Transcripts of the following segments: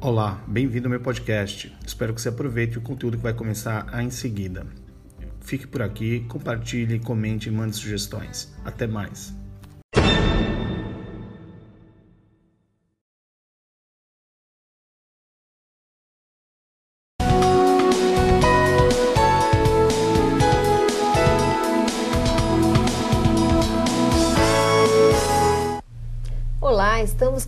Olá, bem-vindo ao meu podcast. Espero que você aproveite o conteúdo que vai começar em seguida. Fique por aqui, compartilhe, comente e mande sugestões. Até mais.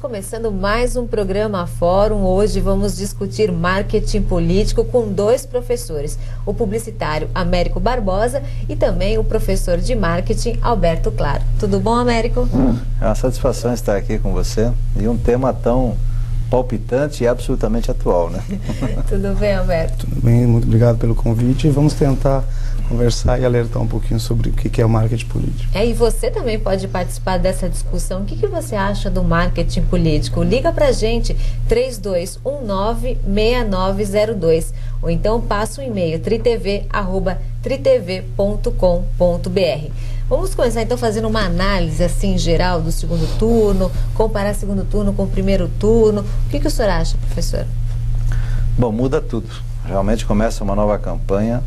Começando mais um programa Fórum. Hoje vamos discutir marketing político com dois professores, o publicitário Américo Barbosa e também o professor de marketing Alberto Claro. Tudo bom, Américo? É uma satisfação estar aqui com você e um tema tão palpitante e absolutamente atual, né? Tudo bem, Alberto? Tudo bem, muito obrigado pelo convite e vamos tentar conversar e alertar um pouquinho sobre o que é o marketing político. É, e você também pode participar dessa discussão. O que, que você acha do marketing político? Liga pra gente, 3219-6902. Ou então passa o um e-mail, tritv.tritv.com.br. Vamos começar então fazendo uma análise assim geral do segundo turno, comparar segundo turno com o primeiro turno. O que, que o senhor acha, professor? Bom, muda tudo. Realmente começa uma nova campanha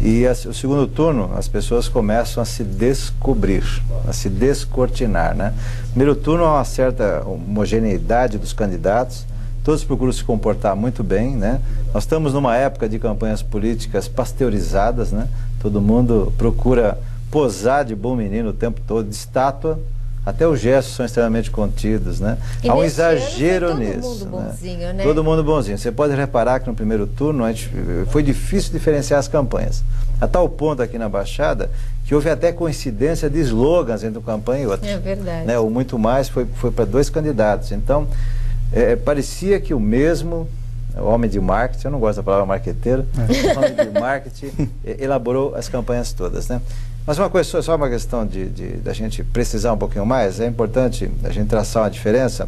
e a, o segundo turno as pessoas começam a se descobrir, a se descortinar, né? Primeiro turno há uma certa homogeneidade dos candidatos, todos procuram se comportar muito bem, né? Nós estamos numa época de campanhas políticas pasteurizadas, né? Todo mundo procura posar de bom menino o tempo todo, de estátua, até os gestos são extremamente contidos, né? E Há um exagero todo nisso. Mundo né? bonzinho, né? Todo mundo bonzinho. Você pode reparar que no primeiro turno a gente, foi difícil diferenciar as campanhas. A tal ponto aqui na Baixada que houve até coincidência de slogans entre uma campanha e outra. É verdade. Né? O muito mais foi, foi para dois candidatos. Então, é, parecia que o mesmo o homem de marketing, eu não gosto da palavra marqueteiro, é. o homem de marketing elaborou as campanhas todas, né? Mas uma coisa, só uma questão de, de, da gente precisar um pouquinho mais, é importante a gente traçar uma diferença,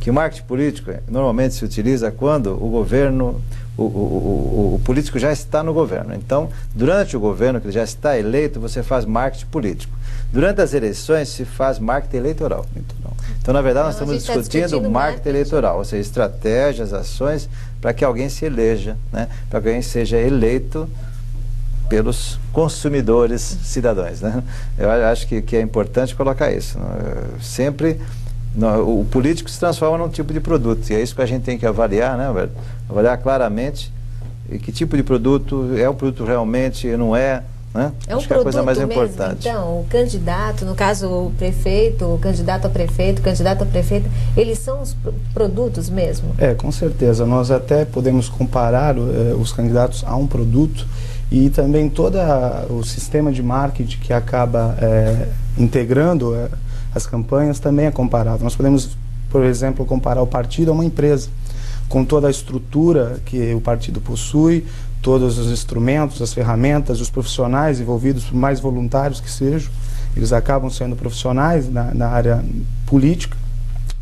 que o marketing político normalmente se utiliza quando o governo, o, o, o, o, político já está no governo. Então, durante o governo, que ele já está eleito, você faz marketing político. Durante as eleições, se faz marketing eleitoral. Então, na verdade, nós então, estamos discutindo, tá discutindo marketing, marketing eleitoral, ou seja, estratégias, ações para que alguém se eleja, né? para que alguém seja eleito pelos consumidores cidadãos. Né? Eu acho que, que é importante colocar isso. Né? Sempre no, o político se transforma num tipo de produto e é isso que a gente tem que avaliar, né, Alberto? Avaliar claramente que tipo de produto é um produto realmente, não é. Né? É um Acho que é a coisa mais mesmo, importante. Então, o candidato, no caso o prefeito, o candidato a prefeito, o candidato a prefeita, eles são os produtos mesmo? É, com certeza. Nós até podemos comparar uh, os candidatos a um produto e também todo o sistema de marketing que acaba é, integrando é, as campanhas também é comparado. Nós podemos, por exemplo, comparar o partido a uma empresa, com toda a estrutura que o partido possui, todos os instrumentos, as ferramentas, os profissionais envolvidos, por mais voluntários que sejam, eles acabam sendo profissionais na, na área política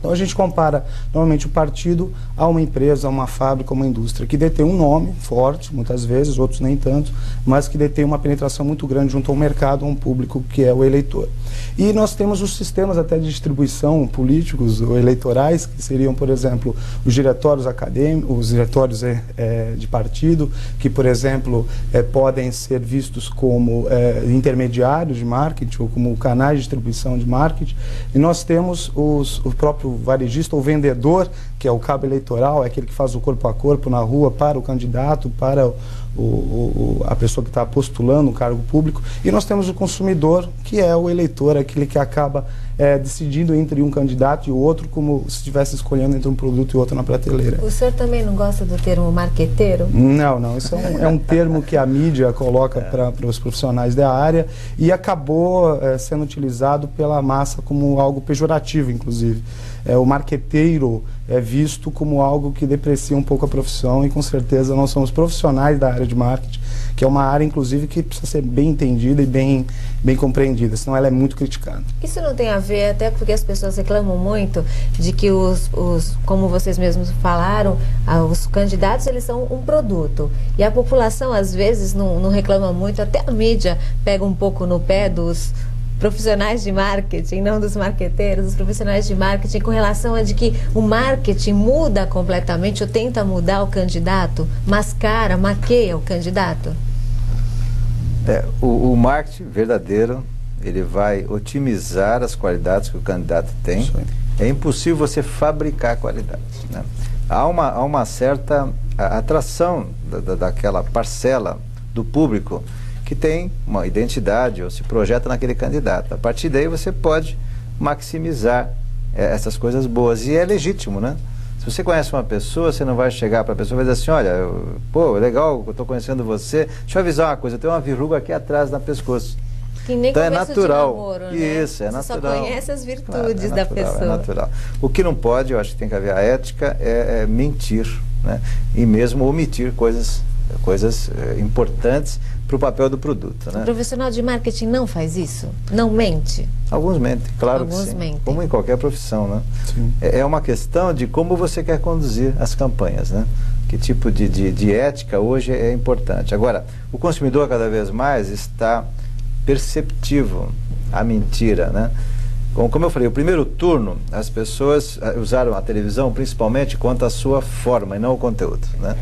então a gente compara normalmente o partido a uma empresa, a uma fábrica, a uma indústria, que detém um nome forte, muitas vezes, outros nem tanto, mas que detém uma penetração muito grande junto ao mercado, a um público que é o eleitor. E nós temos os sistemas até de distribuição políticos ou eleitorais, que seriam, por exemplo, os diretórios acadêmicos, os diretórios é, é, de partido, que, por exemplo, é, podem ser vistos como é, intermediários de marketing ou como canais de distribuição de marketing. E nós temos os, o próprio varejista ou vendedor, que é o cabo eleitoral, é aquele que faz o corpo a corpo na rua para o candidato, para o, o, a pessoa que está postulando um cargo público. E nós temos o consumidor, que é o eleitor, aquele que acaba é, decidindo entre um candidato e o outro, como se estivesse escolhendo entre um produto e outro na prateleira. O senhor também não gosta do termo marqueteiro? Não, não. Isso é um, é um termo que a mídia coloca para os profissionais da área e acabou é, sendo utilizado pela massa como algo pejorativo, inclusive é, o marqueteiro é visto como algo que deprecia um pouco a profissão e com certeza nós somos profissionais da área de marketing, que é uma área inclusive que precisa ser bem entendida e bem, bem compreendida, senão ela é muito criticada. Isso não tem a ver, até porque as pessoas reclamam muito de que os, os como vocês mesmos falaram, ah, os candidatos eles são um produto e a população às vezes não, não reclama muito, até a mídia pega um pouco no pé dos profissionais de marketing, não dos marqueteiros, dos profissionais de marketing, com relação a de que o marketing muda completamente ou tenta mudar o candidato, mascara, maqueia o candidato? É, o, o marketing verdadeiro, ele vai otimizar as qualidades que o candidato tem. É impossível você fabricar qualidades. Né? Há, uma, há uma certa atração da, da, daquela parcela do público que tem uma identidade ou se projeta naquele candidato. A partir daí você pode maximizar é, essas coisas boas. E é legítimo, né? Se você conhece uma pessoa, você não vai chegar para a pessoa e vai dizer assim, olha, eu, pô, legal, eu estou conhecendo você. Deixa eu avisar uma coisa, tem uma verruga aqui atrás no pescoço. Que nem então é natural. Namoro, né? Isso, é você natural. Só conhece as virtudes claro, é natural, da pessoa. É natural. O que não pode, eu acho que tem que haver a ética, é, é mentir, né? E mesmo omitir coisas, coisas é, importantes para o papel do produto. Né? O profissional de marketing não faz isso? Não mente? Alguns mentem, claro Alguns que sim. Mentem. Como em qualquer profissão, né? É, é uma questão de como você quer conduzir as campanhas, né? Que tipo de, de, de ética hoje é importante. Agora, o consumidor cada vez mais está perceptivo à mentira, né? Como, como eu falei, o primeiro turno, as pessoas eh, usaram a televisão principalmente quanto à sua forma e não o conteúdo, né?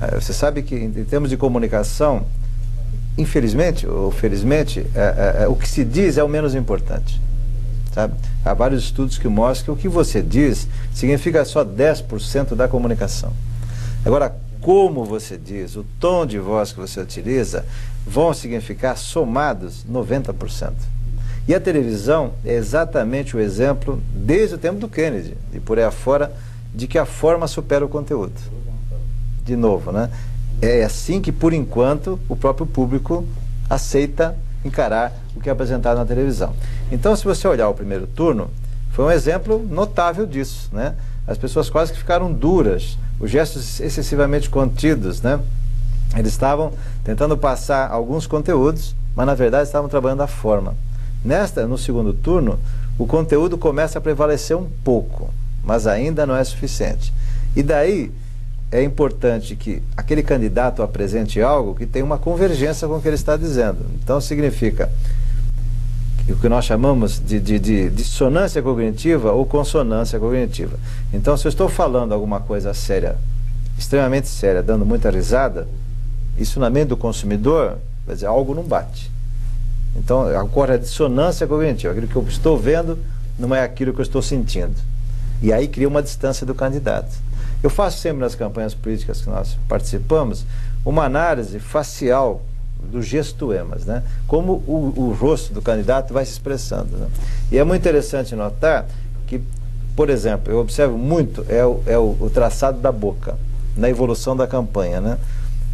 Eh, Você sabe que em termos de comunicação, infelizmente ou felizmente, é, é, é, o que se diz é o menos importante. Sabe? Há vários estudos que mostram que o que você diz significa só 10% da comunicação. Agora, como você diz, o tom de voz que você utiliza, vão significar somados 90%. E a televisão é exatamente o exemplo, desde o tempo do Kennedy e por aí afora, de que a forma supera o conteúdo. De novo, né? É assim que, por enquanto, o próprio público aceita encarar o que é apresentado na televisão. Então, se você olhar o primeiro turno, foi um exemplo notável disso, né? As pessoas quase que ficaram duras, os gestos excessivamente contidos, né? Eles estavam tentando passar alguns conteúdos, mas na verdade estavam trabalhando a forma. Nesta, no segundo turno, o conteúdo começa a prevalecer um pouco, mas ainda não é suficiente. E daí é importante que aquele candidato apresente algo que tenha uma convergência com o que ele está dizendo. Então, significa o que nós chamamos de, de, de, dissonância cognitiva ou consonância cognitiva. Então, se eu estou falando alguma coisa séria, extremamente séria, dando muita risada, isso na mente do consumidor, quer dizer, algo não bate. Então, ocorre a dissonância cognitiva. Aquilo que eu estou vendo não é aquilo que eu estou sentindo. E aí cria uma distância do candidato. Eu faço sempre nas campanhas políticas que nós participamos uma análise facial dos gestoemas, né? como o, o, rosto do candidato vai se expressando. Né? E é muito interessante notar que, por exemplo, eu observo muito é o, é o, o traçado da boca na evolução da campanha. Né?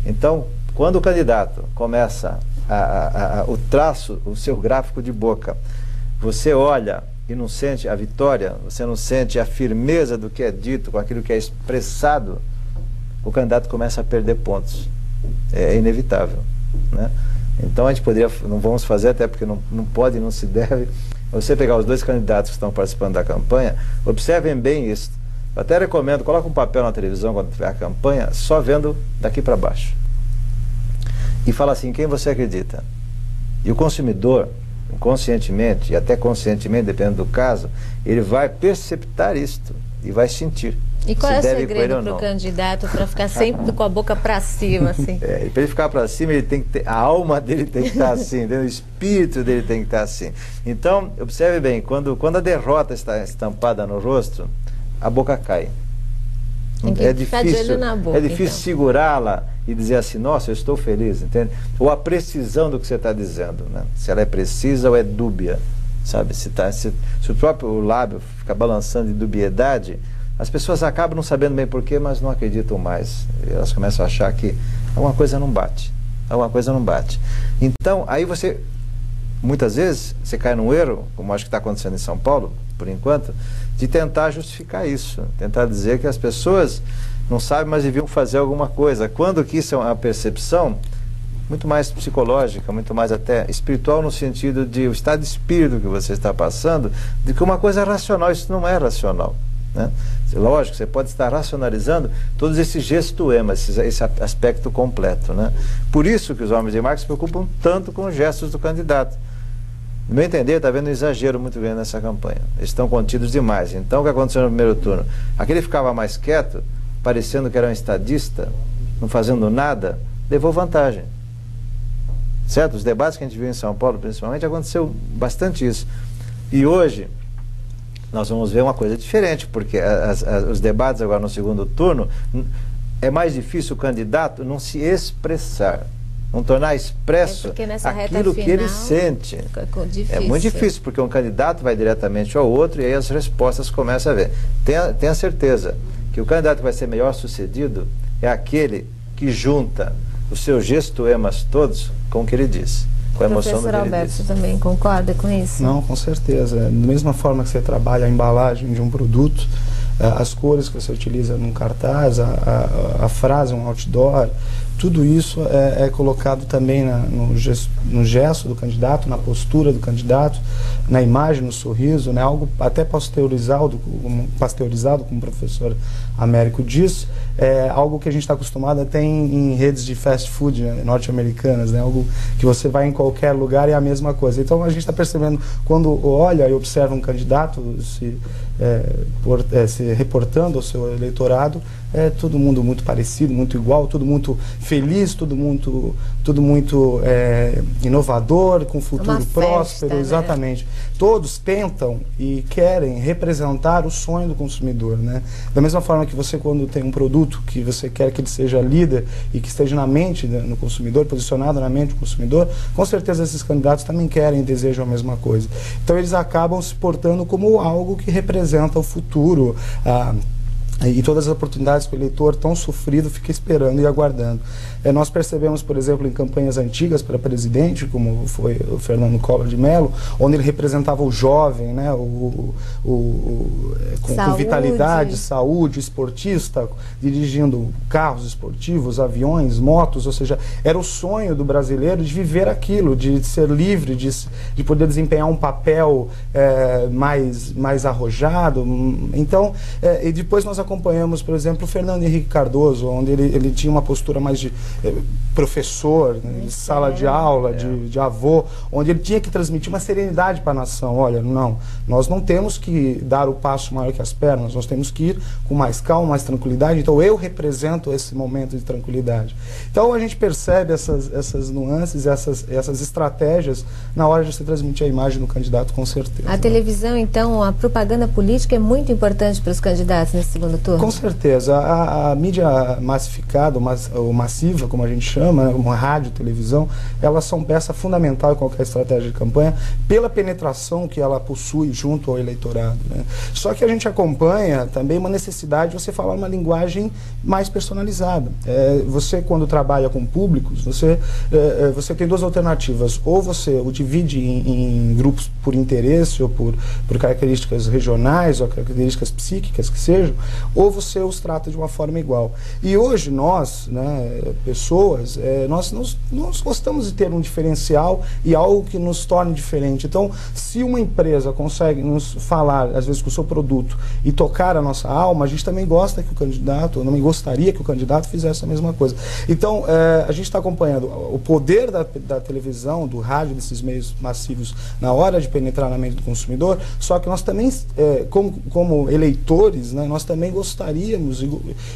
Então, quando o candidato começa a, a, a, o traço, o seu gráfico de boca, você olha e não sente a vitória, você não sente a firmeza do que é dito, com aquilo que é expressado, o candidato começa a perder pontos. É inevitável. Né? Então a gente poderia, não vamos fazer, até porque não, não pode não se deve, você pegar os dois candidatos que estão participando da campanha, observem bem isso. Eu até recomendo, coloque um papel na televisão quando tiver a campanha, só vendo daqui para baixo. E fala assim, quem você acredita? E o consumidor, inconscientemente e até conscientemente, dependendo do caso, ele vai perceptar isto e vai sentir. E qual é o segredo para o candidato para ficar sempre com a boca para cima, assim? É, para ele ficar para cima, ele tem que ter, a alma dele tem que estar assim, o espírito dele tem que estar assim. Então, observe bem, quando, quando a derrota está estampada no rosto, a boca cai. É difícil, boca, é difícil então. segurá-la e dizer assim, nossa, eu estou feliz, entende? Ou a precisão do que você está dizendo, né? Se ela é precisa ou é dúbia, sabe? Se, tá, se, se o próprio lábio fica balançando de dubiedade, as pessoas acabam não sabendo bem porquê, mas não acreditam mais. Elas começam a achar que alguma coisa não bate. Alguma coisa não bate. Então, aí você, muitas vezes, você cai num erro, como acho que está acontecendo em São Paulo, por enquanto, de tentar justificar isso. Tentar dizer que as pessoas não sabem, mas deviam fazer alguma coisa. Quando que isso é uma percepção muito mais psicológica, muito mais até espiritual, no sentido de o estado de espírito que você está passando, de que uma coisa é racional, isso não é racional. Né? Lógico, você pode estar racionalizando todos esses gestoemas, esse aspecto completo. Né? Por isso que os homens de Marx se preocupam tanto com os gestos do candidato. No meu entender, está havendo um exagero muito grande nessa campanha. Eles estão contidos demais. Então, o que aconteceu no primeiro turno? Aquele ficava mais quieto, parecendo que era um estadista, não fazendo nada, levou vantagem. Certo? Os debates que a gente viu em São Paulo, principalmente, aconteceu bastante isso. E hoje, nós vamos ver uma coisa diferente, porque as, as, os debates agora no segundo turno, é mais difícil o candidato não se expressar não tornar expresso é aquilo que ele sente. É muito difícil, porque um candidato vai diretamente ao outro e aí as respostas começam a ver. Tenha, tenha certeza que o candidato que vai ser melhor sucedido é aquele que junta os seus gestoemas todos com o que ele diz. Com a emoção Professor do que Alberto, ele diz. também concorda com isso? Não, com certeza. Da mesma forma que você trabalha a embalagem de um produto, eh, as cores que você utiliza num cartaz, a, a, a frase, um outdoor, tudo isso é, é colocado também na, no, gesto, no, gesto, do candidato, na postura do candidato, na imagem, no sorriso, né? algo até pasteurizado, como, pasteurizado, como o professor Américo diz, é algo que a gente está acostumado até em, em, redes de fast food né, norte-americanas, né? algo que você vai em qualquer lugar e é a mesma coisa. Então a gente está percebendo, quando olha e observa um candidato se, é, por, é, se reportando ao seu eleitorado, é todo mundo muito parecido, muito igual, todo muito feliz, todo muito, tudo muito é, inovador, com futuro Uma próspero, festa, né? exatamente. Todos tentam e querem representar o sonho do consumidor, né? Da mesma forma que você quando tem um produto que você quer que ele seja líder e que esteja na mente né, no consumidor, posicionado na mente do consumidor, com certeza esses candidatos também querem e desejam a mesma coisa. Então eles acabam se portando como algo que representa o futuro. Ah, e todas as oportunidades que o eleitor tão sofrido fica esperando e aguardando. É, nós percebemos, por exemplo, em campanhas antigas para presidente, como foi o Fernando Collor de Mello, onde ele representava o jovem, né, o, o, o com, com, vitalidade, saúde, esportista, dirigindo carros esportivos, aviões, motos, ou seja, era o sonho do brasileiro de viver aquilo, de ser livre, de, de poder desempenhar um papel é, mais, mais arrojado. Então, é, e depois nós acompanhamos, por exemplo, o Fernando Henrique Cardoso, onde ele, ele tinha uma postura mais de eh, professor, né, de sala de aula, é. de, de avô, onde ele tinha que transmitir uma serenidade para a nação. Olha, não, nós não temos que dar o passo maior que as pernas, nós temos que ir com mais calma, mais tranquilidade. Então eu represento esse momento de tranquilidade. Então a gente percebe essas, essas nuances, essas, essas estratégias na hora de você transmitir a imagem do candidato, com certeza. A né? televisão, então, a propaganda política é muito importante para os candidatos nesse segundo Com certeza. A, a mídia massificada, ou massiva, como a gente chama, né, uma rádio, televisão, elas são peça fundamental em qualquer estratégia de campanha, pela penetração que ela possui junto ao eleitorado. Né? Só que a gente acompanha também uma necessidade de você falar uma linguagem mais personalizada. É, você, quando trabalha com públicos, você, é, é você tem duas alternativas. Ou você o divide em, em grupos por interesse, ou por, por características regionais, ou características psíquicas que sejam, ou você os trata de uma forma igual. E hoje nós, né, pessoas, é, nós, nós, nós gostamos de ter um diferencial e algo que nos torne diferente. Então, se uma empresa consegue nos falar, às vezes, com o seu produto e tocar a nossa alma, a gente também gosta que o candidato, ou também gostaria que o candidato fizesse a mesma coisa. Então, é, a gente está acompanhando o poder da, da televisão, do rádio, desses meios massivos na hora de penetrar na mente do consumidor, só que nós também, é, como, como eleitores, né, nós também gostaríamos e,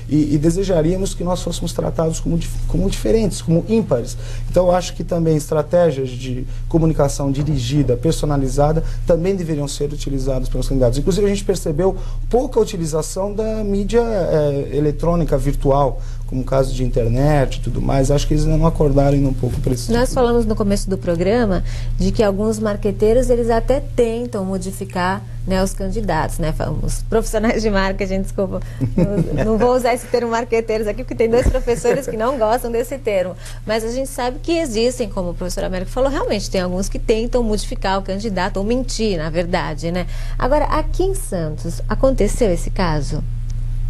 e, e, desejaríamos que nós fôssemos tratados como, como diferentes, como ímpares. Então, acho que também estratégias de comunicação dirigida, personalizada, também deveriam ser utilizadas pelos candidatos. Inclusive, a gente percebeu pouca utilização da mídia é, eletrônica virtual como o caso de internet e tudo mais, acho que eles ainda não acordaram um pouco para esse Nós falamos no começo do programa de que alguns marqueteiros, eles até tentam modificar né, os candidatos, né, os profissionais de marketing, desculpa, não, não vou usar esse termo marqueteiros aqui, porque tem dois professores que não gostam desse termo, mas a gente sabe que existem, como o professor Américo falou, realmente tem alguns que tentam modificar o candidato, ou mentir, na verdade, né. Agora, aqui em Santos, aconteceu esse caso?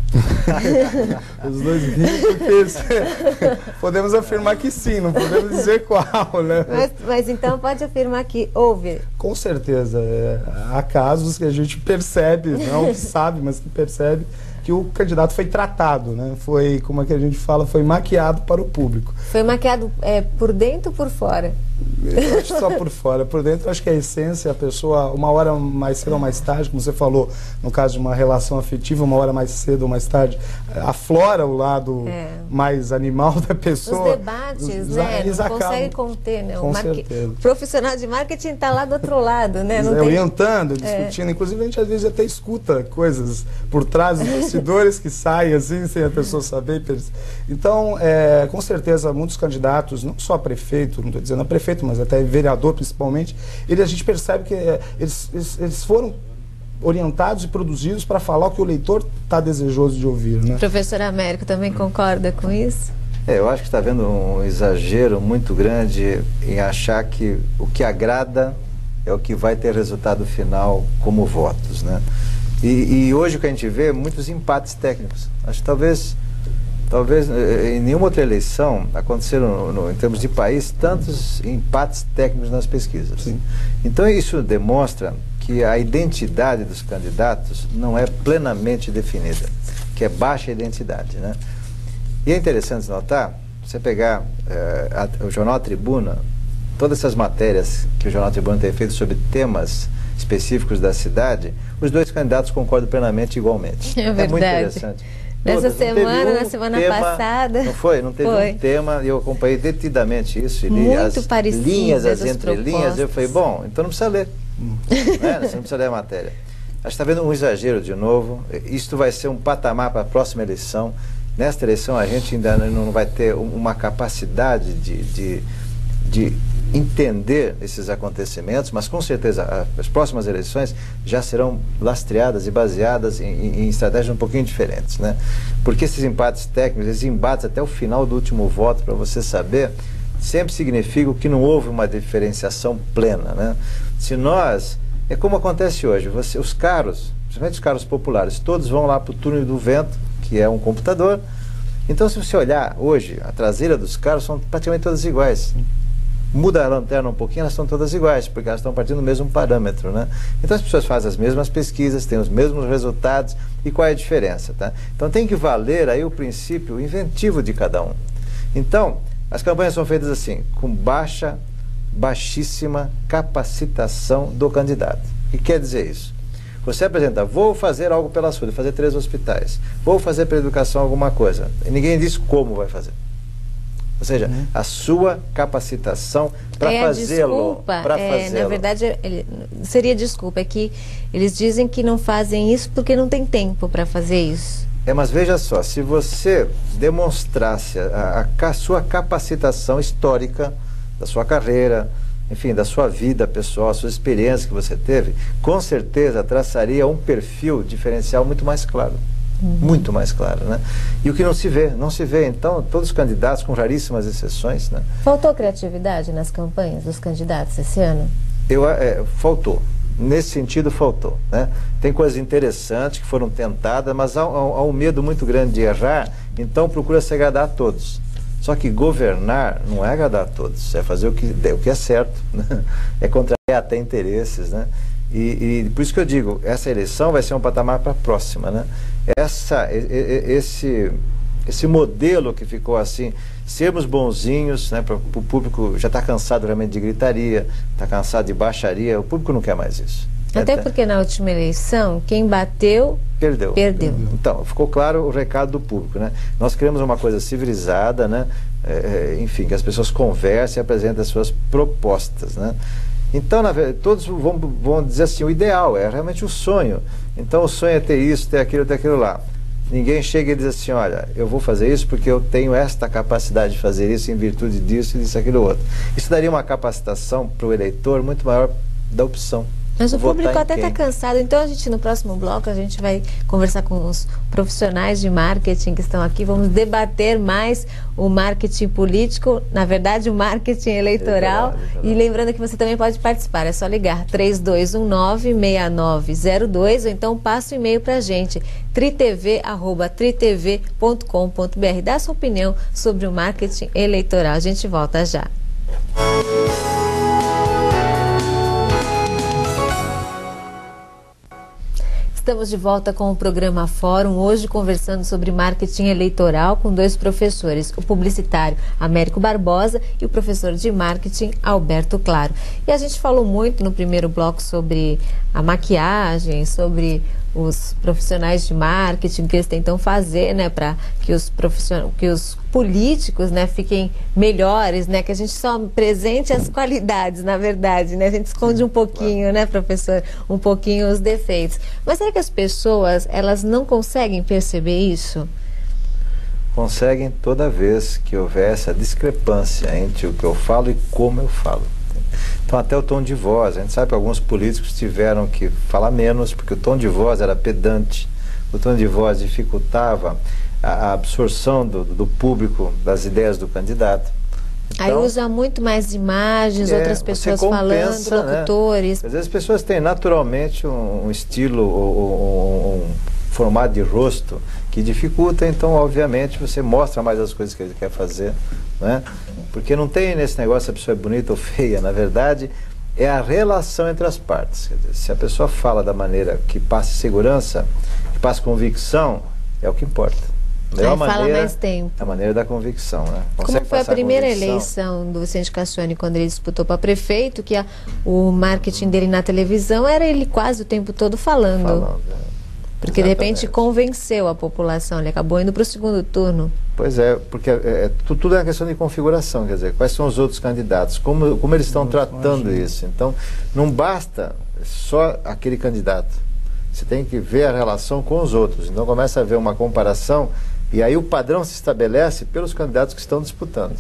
Os dois porque podemos afirmar que sim, não podemos dizer qual, né? Mas, mas então pode afirmar que houve. Com certeza. É, há casos que a gente percebe, não sabe, mas que percebe que o candidato foi tratado, né? Foi, como é que a gente fala, foi maquiado para o público. Foi maquiado é, por dentro ou por fora? Eu acho só por fora. Por dentro, acho que a essência, a pessoa, uma hora mais cedo ou mais tarde, como você falou, no caso de uma relação afetiva, uma hora mais cedo ou mais tarde, aflora o lado é. mais animal da pessoa. Os debates, né? Não acabam. consegue conter, né? Com o certeza. profissional de marketing está lá do outro lado, né? Não é, tem... Orientando, discutindo. É. Inclusive, a gente às vezes até escuta coisas por trás dos bastidores que saem assim, sem a pessoa saber. Então, é, com certeza, muitos candidatos, não só a prefeito, não estou dizendo a prefeito, mas até vereador principalmente, ele, a gente percebe que é, eles, eles, eles foram orientados e produzidos para falar o que o leitor está desejoso de ouvir. Né? Professor Américo também concorda com isso? É, eu acho que está havendo um exagero muito grande em achar que o que agrada é o que vai ter resultado final como votos. Né? E, e hoje o que a gente vê é muitos empates técnicos. Acho que talvez Talvez eh, em nenhuma outra eleição aconteceram, no, em termos de país, tantos empates técnicos nas pesquisas. Sim. Então isso demonstra que a identidade dos candidatos não é plenamente definida, que é baixa identidade. Né? E é interessante notar, você pegar eh, a, o Jornal Tribuna, todas essas matérias que o Jornal Tribuna tem feito sobre temas específicos da cidade, os dois candidatos concordam plenamente igualmente. É, verdade. é muito interessante. Nessa semana, um na semana tema, passada. Não foi? Não teve foi. um tema, eu acompanhei detidamente isso. E Muito as linhas, as entrelinhas. Eu falei, bom, então não precisa ler. né? Você não precisa ler a matéria. Acho que está vendo um exagero de novo. Isto vai ser um patamar para a próxima eleição. Nesta eleição a gente ainda não vai ter uma capacidade de, de, de entender esses acontecimentos, mas com certeza as próximas eleições já serão lastreadas e baseadas em, em, estratégias um pouquinho diferentes, né? Porque esses empates técnicos, esses embates até o final do último voto, para você saber, sempre significam que não houve uma diferenciação plena, né? Se nós, é como acontece hoje, você, os carros, principalmente os carros populares, todos vão lá para o túnel do vento, que é um computador, então, se você olhar hoje, a traseira dos carros são praticamente todas iguais muda a lanterna um pouquinho, elas são todas iguais, porque elas estão partindo do mesmo parâmetro, né? Então as pessoas fazem as mesmas pesquisas, têm os mesmos resultados, e qual é a diferença, tá? Então tem que valer aí o princípio inventivo de cada um. Então, as campanhas são feitas assim, com baixa, baixíssima capacitação do candidato. O que quer dizer isso? Você apresenta, vou fazer algo pela saúde, fazer três hospitais, vou fazer pela educação alguma coisa, e ninguém diz como vai fazer. Ou seja, uhum. a sua capacitação para é fazê-lo. Para é, fazê-lo. Na verdade, ele, seria desculpa, é que eles dizem que não fazem isso porque não tem tempo para fazer isso. É, mas veja só, se você demonstrasse a, a, a sua capacitação histórica da sua carreira, enfim, da sua vida pessoal, a sua experiência que você teve, com certeza traçaria um perfil diferencial muito mais claro. Uhum. Muito mais claro, né? E o que não se vê, não se vê. Então, todos os candidatos, com raríssimas exceções, né? Faltou criatividade nas campanhas dos candidatos esse ano? Eu, é, faltou. Nesse sentido, faltou. Né? Tem coisas interessantes que foram tentadas, mas há, há, há um medo muito grande de errar, então procura se agradar a todos. Só que governar não é agradar a todos, é fazer o que, o que é certo, né? é contrariar até interesses. Né? E, e, por isso que eu digo, essa eleição vai ser um patamar para a próxima. Né? Essa, esse, esse modelo que ficou assim, sermos bonzinhos, né, para o público já está cansado realmente de gritaria, está cansado de baixaria, o público não quer mais isso. Até porque na última eleição, quem bateu perdeu. perdeu. Então, ficou claro o recado do público. Né? Nós queremos uma coisa civilizada, né? É, é enfim, que as pessoas conversem e apresentem as suas propostas. Né? Então, verdade, todos vão, vão dizer assim, o ideal é realmente o sonho. Então, o sonho é ter isso, ter aquilo, ter aquilo lá. Ninguém chega e diz assim, olha, eu vou fazer isso porque eu tenho esta capacidade de fazer isso em virtude disso e disso, aquilo outro. Isso daria uma capacitação para o eleitor muito maior da opção. Mas o público até está cansado. Então, a gente, no próximo bloco, a gente vai conversar com os profissionais de marketing que estão aqui. Vamos debater mais o marketing político, na verdade, o marketing eleitoral. E lembrando que você também pode participar. É só ligar 3219-6902 ou então passa o e-mail para a gente, tritv.tritv.com.br. Dá sua opinião sobre o marketing eleitoral. A gente volta já. Estamos de volta com o programa Fórum, hoje conversando sobre marketing eleitoral com dois professores, o publicitário Américo Barbosa e o professor de marketing Alberto Claro. E a gente falou muito no primeiro bloco sobre a maquiagem, sobre os profissionais de marketing que eles tentam fazer, né, para que os profissionais, que os políticos, né, fiquem melhores, né, que a gente só presente as qualidades, na verdade, né, a gente esconde um pouquinho, né, professor, um pouquinho os defeitos. Mas será que as pessoas elas não conseguem perceber isso? Conseguem toda vez que houver essa discrepância entre o que eu falo e como eu falo. Então, até o tom de voz. A gente sabe que alguns políticos tiveram que falar menos, porque o tom de voz era pedante, o tom de voz dificultava a, a absorção do, do, público das ideias do candidato. Então, Aí usa muito mais imagens, é, outras pessoas compensa, falando, né? locutores. Né? Às vezes as pessoas têm naturalmente um, um estilo, um, um, formato de rosto que dificulta, então obviamente você mostra mais as coisas que ele quer fazer. Né? Porque não tem nesse negócio se a pessoa é bonita ou feia, na verdade é a relação entre as partes. Dizer, se a pessoa fala da maneira que passe segurança, que passe convicção, é o que importa. Aí maneira, fala mais tempo. A maneira da convicção, né? Consegue Como foi a primeira a eleição do Vicente Cassione quando ele disputou para prefeito, que a, o marketing dele na televisão era ele quase o tempo todo falando. falando é. Porque Exatamente. de repente convenceu a população, ele acabou indo para o segundo turno. Pois é, porque é, é, tudo é uma questão de configuração, quer dizer, quais são os outros candidatos, como, como eles estão tratando isso. Então, não basta só aquele candidato. Você tem que ver a relação com os outros. Então começa a ver uma comparação e aí o padrão se estabelece pelos candidatos que estão disputando,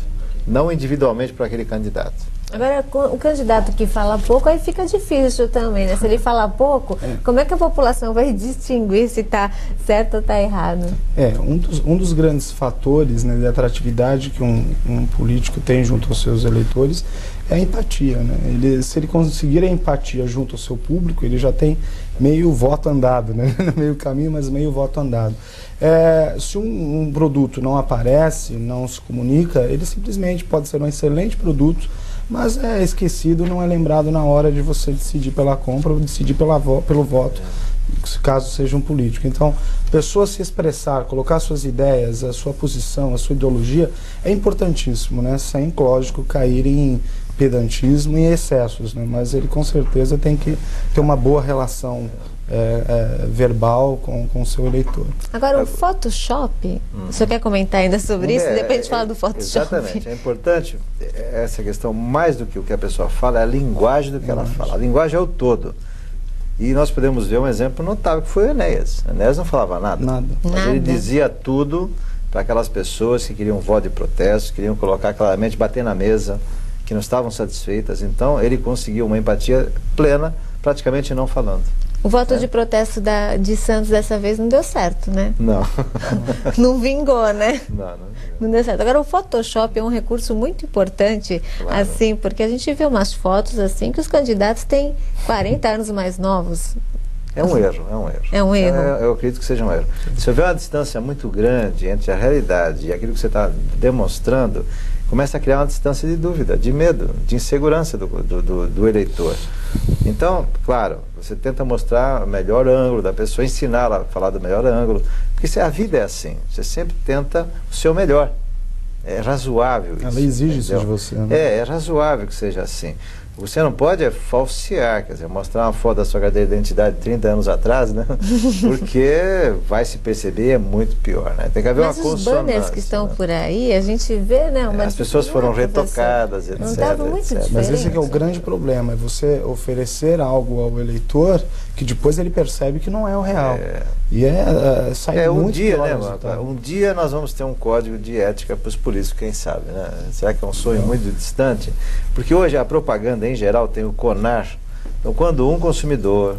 não individualmente para aquele candidato. Agora, o candidato que fala pouco, aí fica difícil também, né? Se ele falar pouco, é. como é que a população vai distinguir se está certo ou está errado? É, um dos, um dos grandes fatores né, de atratividade que um, um político tem junto aos seus eleitores é a empatia, né? Ele, se ele conseguir a empatia junto ao seu público, ele já tem meio voto andado, né? meio caminho, mas meio voto andado. É, se um, um produto não aparece, não se comunica, ele simplesmente pode ser um excelente produto, mas é esquecido, não é lembrado na hora de você decidir pela compra ou decidir pela vo pelo voto, caso seja um político. Então, pessoa se expressar, colocar suas ideias, a sua posição, a sua ideologia, é importantíssimo, né? Sem, lógico, cair em pedantismo e excessos, né? Mas ele com certeza tem que ter uma boa relação é, é, verbal com o seu eleitor. Agora, o Photoshop, hum. o senhor quer comentar ainda sobre isso? É, Depois a gente fala do Photoshop. Exatamente, é importante essa questão, mais do que o que a pessoa fala, é a linguagem do que ela fala. A linguagem é o todo. E nós podemos ver um exemplo notável que foi o Enéas. O Enéas não falava nada. Nada. Mas nada. ele dizia tudo para aquelas pessoas que queriam voto de protesto, queriam colocar claramente, bater na mesa, que não estavam satisfeitas. Então, ele conseguiu uma empatia plena, praticamente não falando. O voto é. de protesto da, de Santos dessa vez não deu certo, né? Não. não vingou, né? Não, não, não deu certo. Agora, o Photoshop é um recurso muito importante, claro. assim, porque a gente vê umas fotos assim que os candidatos têm 40 anos mais novos. É um erro, é um erro. É um erro. É, eu acredito que seja um erro. Se houver uma distância muito grande entre a realidade e aquilo que você está demonstrando, começa a criar uma distância de dúvida, de medo, de insegurança do, do, do, do eleitor. Então, claro, você tenta mostrar o melhor ângulo da pessoa, ensiná-la a falar do melhor ângulo, porque se a vida é assim, você sempre tenta o seu melhor. É razoável isso. Ela exige entendeu? isso de você. Né? É, é razoável que seja assim. Você não pode é falsear, quer dizer, mostrar uma foto da sua carteira de identidade 30 anos atrás, né? Porque vai se perceber é muito pior, né? Tem que haver Mas uma consonância. os banners que estão né? por aí, a gente vê, né? Uma é, as pessoas foram retocadas, etc. Não estava muito etc. Diferente. Mas esse é o grande problema, é você oferecer algo ao eleitor que depois ele percebe que não é o real. É. E é, uh, sai é, um muito dia, né? Um dia nós vamos ter um código de ética para os políticos, quem sabe, né? Será que é um sonho muito distante? Porque hoje a propaganda em geral tem o CONAR. Então, quando um consumidor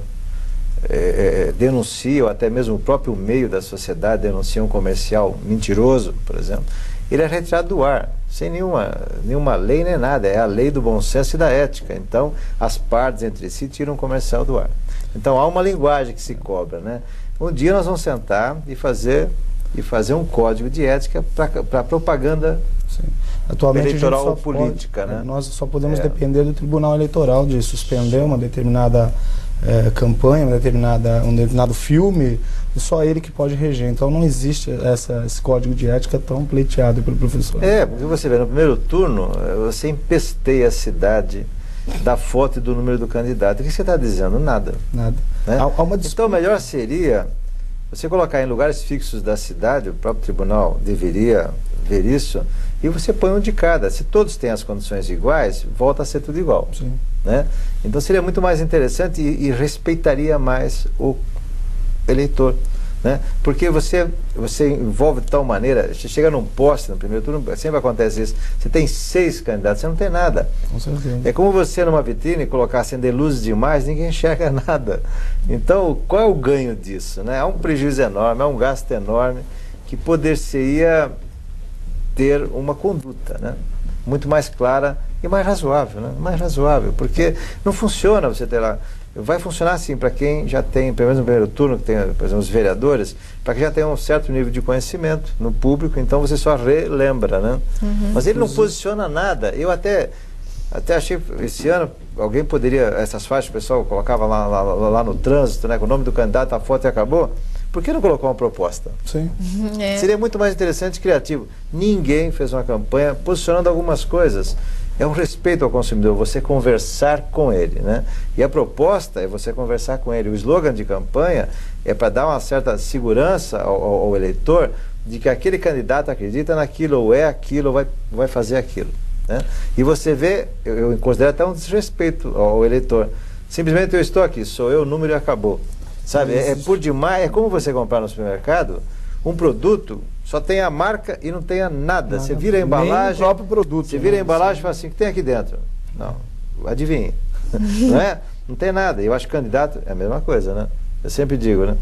é, é, denuncia, ou até mesmo o próprio meio da sociedade denuncia um comercial mentiroso, por exemplo, ele é retirado do ar, sem nenhuma, nenhuma lei nem nada. É a lei do bom senso e da ética. Então, as partes entre si tiram o comercial do ar. Então, há uma linguagem que se cobra, né? Um dia nós vamos sentar e fazer, e fazer um código de ética para propaganda Sim. Atualmente eleitoral ou política. Pode, né? Nós só podemos é. depender do Tribunal Eleitoral de suspender uma determinada é, campanha, uma determinada, um determinado filme, só ele que pode reger. Então não existe essa, esse código de ética tão pleiteado pelo professor. É, porque você vê, no primeiro turno, eh, você empesteia a cidade da foto e do número do candidato. O que você está dizendo? Nada. Nada. Né? Há, há então, melhor seria você colocar em lugares fixos da cidade, o próprio tribunal deveria ver isso, e você põe um de cada. Se todos têm as condições iguais, volta a ser tudo igual. Sim. Né? Então seria muito mais interessante e, e respeitaria mais o eleitor. Né? Porque você, você envolve de tal maneira, você chega num poste no primeiro turno, sempre acontece isso. Você tem seis candidatos, você não tem nada. Com certeza. É como você numa vitrine colocar acender luzes demais, ninguém enxerga nada. Então, qual é o ganho disso? Né? Há um prejuízo enorme, há um gasto enorme que poder-se-ia ter uma conduta né? muito mais clara e mais razoável, né? mais razoável, porque não funciona você ter lá vai funcionar assim para quem já tem, pelo menos no primeiro turno, que tem, por exemplo, os vereadores, para quem já tem um certo nível de conhecimento no público, então você só relembra, né? Uhum. Mas ele não posiciona nada. Eu até até achei esse ano alguém poderia essas faixas o pessoal colocava lá, lá, lá no trânsito, né, com o nome do candidato, a foto e acabou. Por que não colocou uma proposta? Sim. Uhum, é. Seria muito mais interessante e criativo. Ninguém fez uma campanha posicionando algumas coisas é um respeito ao consumidor, você conversar com ele. Né? E a proposta é você conversar com ele. O slogan de campanha é para dar uma certa segurança ao, ao, ao, eleitor de que aquele candidato acredita naquilo, ou é aquilo, ou vai, vai fazer aquilo. Né? E você vê, eu, eu considero até um desrespeito ao, ao eleitor. Simplesmente eu estou aqui, sou eu, o número e acabou. Sabe, é, é por demais, é como você comprar no supermercado um produto só tem a marca e não tem a nada. Você vira a embalagem. Nem o próprio produto. Você vira a né? embalagem e fala assim: o que tem aqui dentro? Não. Adivinhe. não é? Não tem nada. Eu acho que candidato é a mesma coisa, né? Eu sempre digo, né?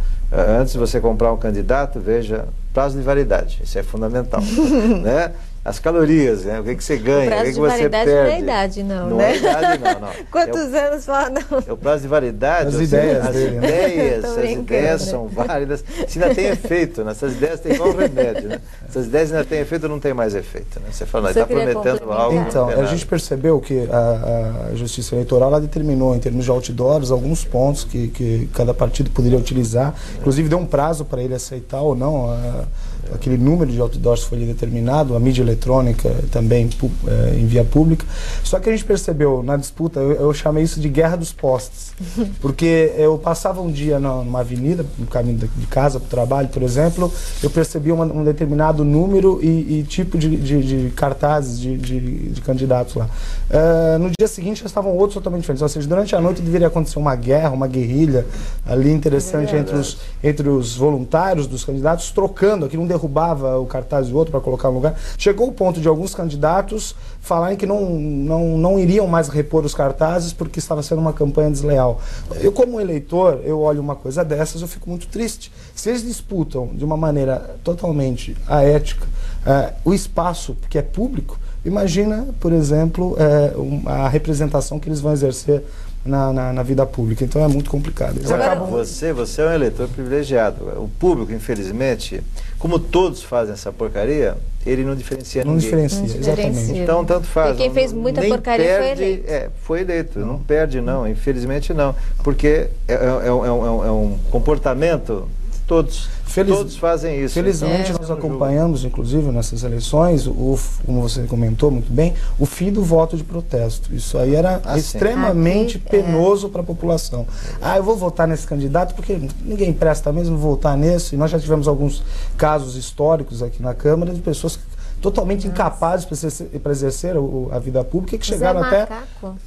Antes de você comprar um candidato, veja prazo de validade. Isso é fundamental. né? As calorias, né? O que, que você ganha, o, o que, que você perde. Não é a idade, não, não né? é a idade, não, não. Quantos é o, anos lá, não? É o prazo de validade. As ideias as dele, né? ideias, as ideias são válidas. Se ainda tem efeito, né? essas ideias têm igual remédio, né? Essas ideias ainda têm efeito, não tem mais efeito, né? Você fala, está prometendo algo. Então, a gente percebeu que a, a, Justiça Eleitoral ela determinou, em termos de outdoors, alguns pontos que, que cada partido poderia utilizar. Inclusive, deu um prazo para ele aceitar ou não a, aquele número de outdoors foi determinado, a mídia eletrônica também é, em via pública. Só que a gente percebeu na disputa, eu, eu chamei isso de guerra dos postes. Porque eu passava um dia numa avenida, no caminho de casa para o trabalho, por exemplo, eu percebi uma, um determinado número e, e tipo de, de, de cartazes de, de, candidatos lá. Uh, no dia seguinte já estavam outros totalmente diferentes. Ou seja, durante a noite deveria acontecer uma guerra, uma guerrilha ali interessante é entre, os, entre os voluntários dos candidatos, trocando, aqui um derrubava o cartaz do outro para colocar no lugar. Chegou o ponto de alguns candidatos falarem que não, não, não iriam mais repor os cartazes porque estava sendo uma campanha desleal. Eu, como eleitor, eu olho uma coisa dessas, eu fico muito triste. Se eles disputam de uma maneira totalmente aética uh, o espaço que é público, imagina, por exemplo, um, a representação que eles vão exercer na, na, na, vida pública. Então é muito complicado. Eles Agora, acabam... você, você é um eleitor privilegiado. O público, infelizmente, como todos fazem essa porcaria, ele não diferencia não ninguém. Diferencia, não diferencia, exatamente. Então, tanto faz. E quem fez muita porcaria perde, foi eleito. É, foi eleito. Não. não perde, não. Infelizmente, não. Porque é, é, é, é um, é um comportamento Todos. Feliz, Todos fazem isso. Felizmente, então, nós acompanhamos, inclusive, nessas eleições, o, como você comentou muito bem, o fim do voto de protesto. Isso aí era ah, extremamente Aqui, penoso é. para a população. Ah, eu vou votar nesse candidato porque ninguém presta mesmo votar nesse. E nós já tivemos alguns casos históricos aqui na Câmara de pessoas que totalmente Nossa. incapazes para exercer, exercer a vida pública que chegaram até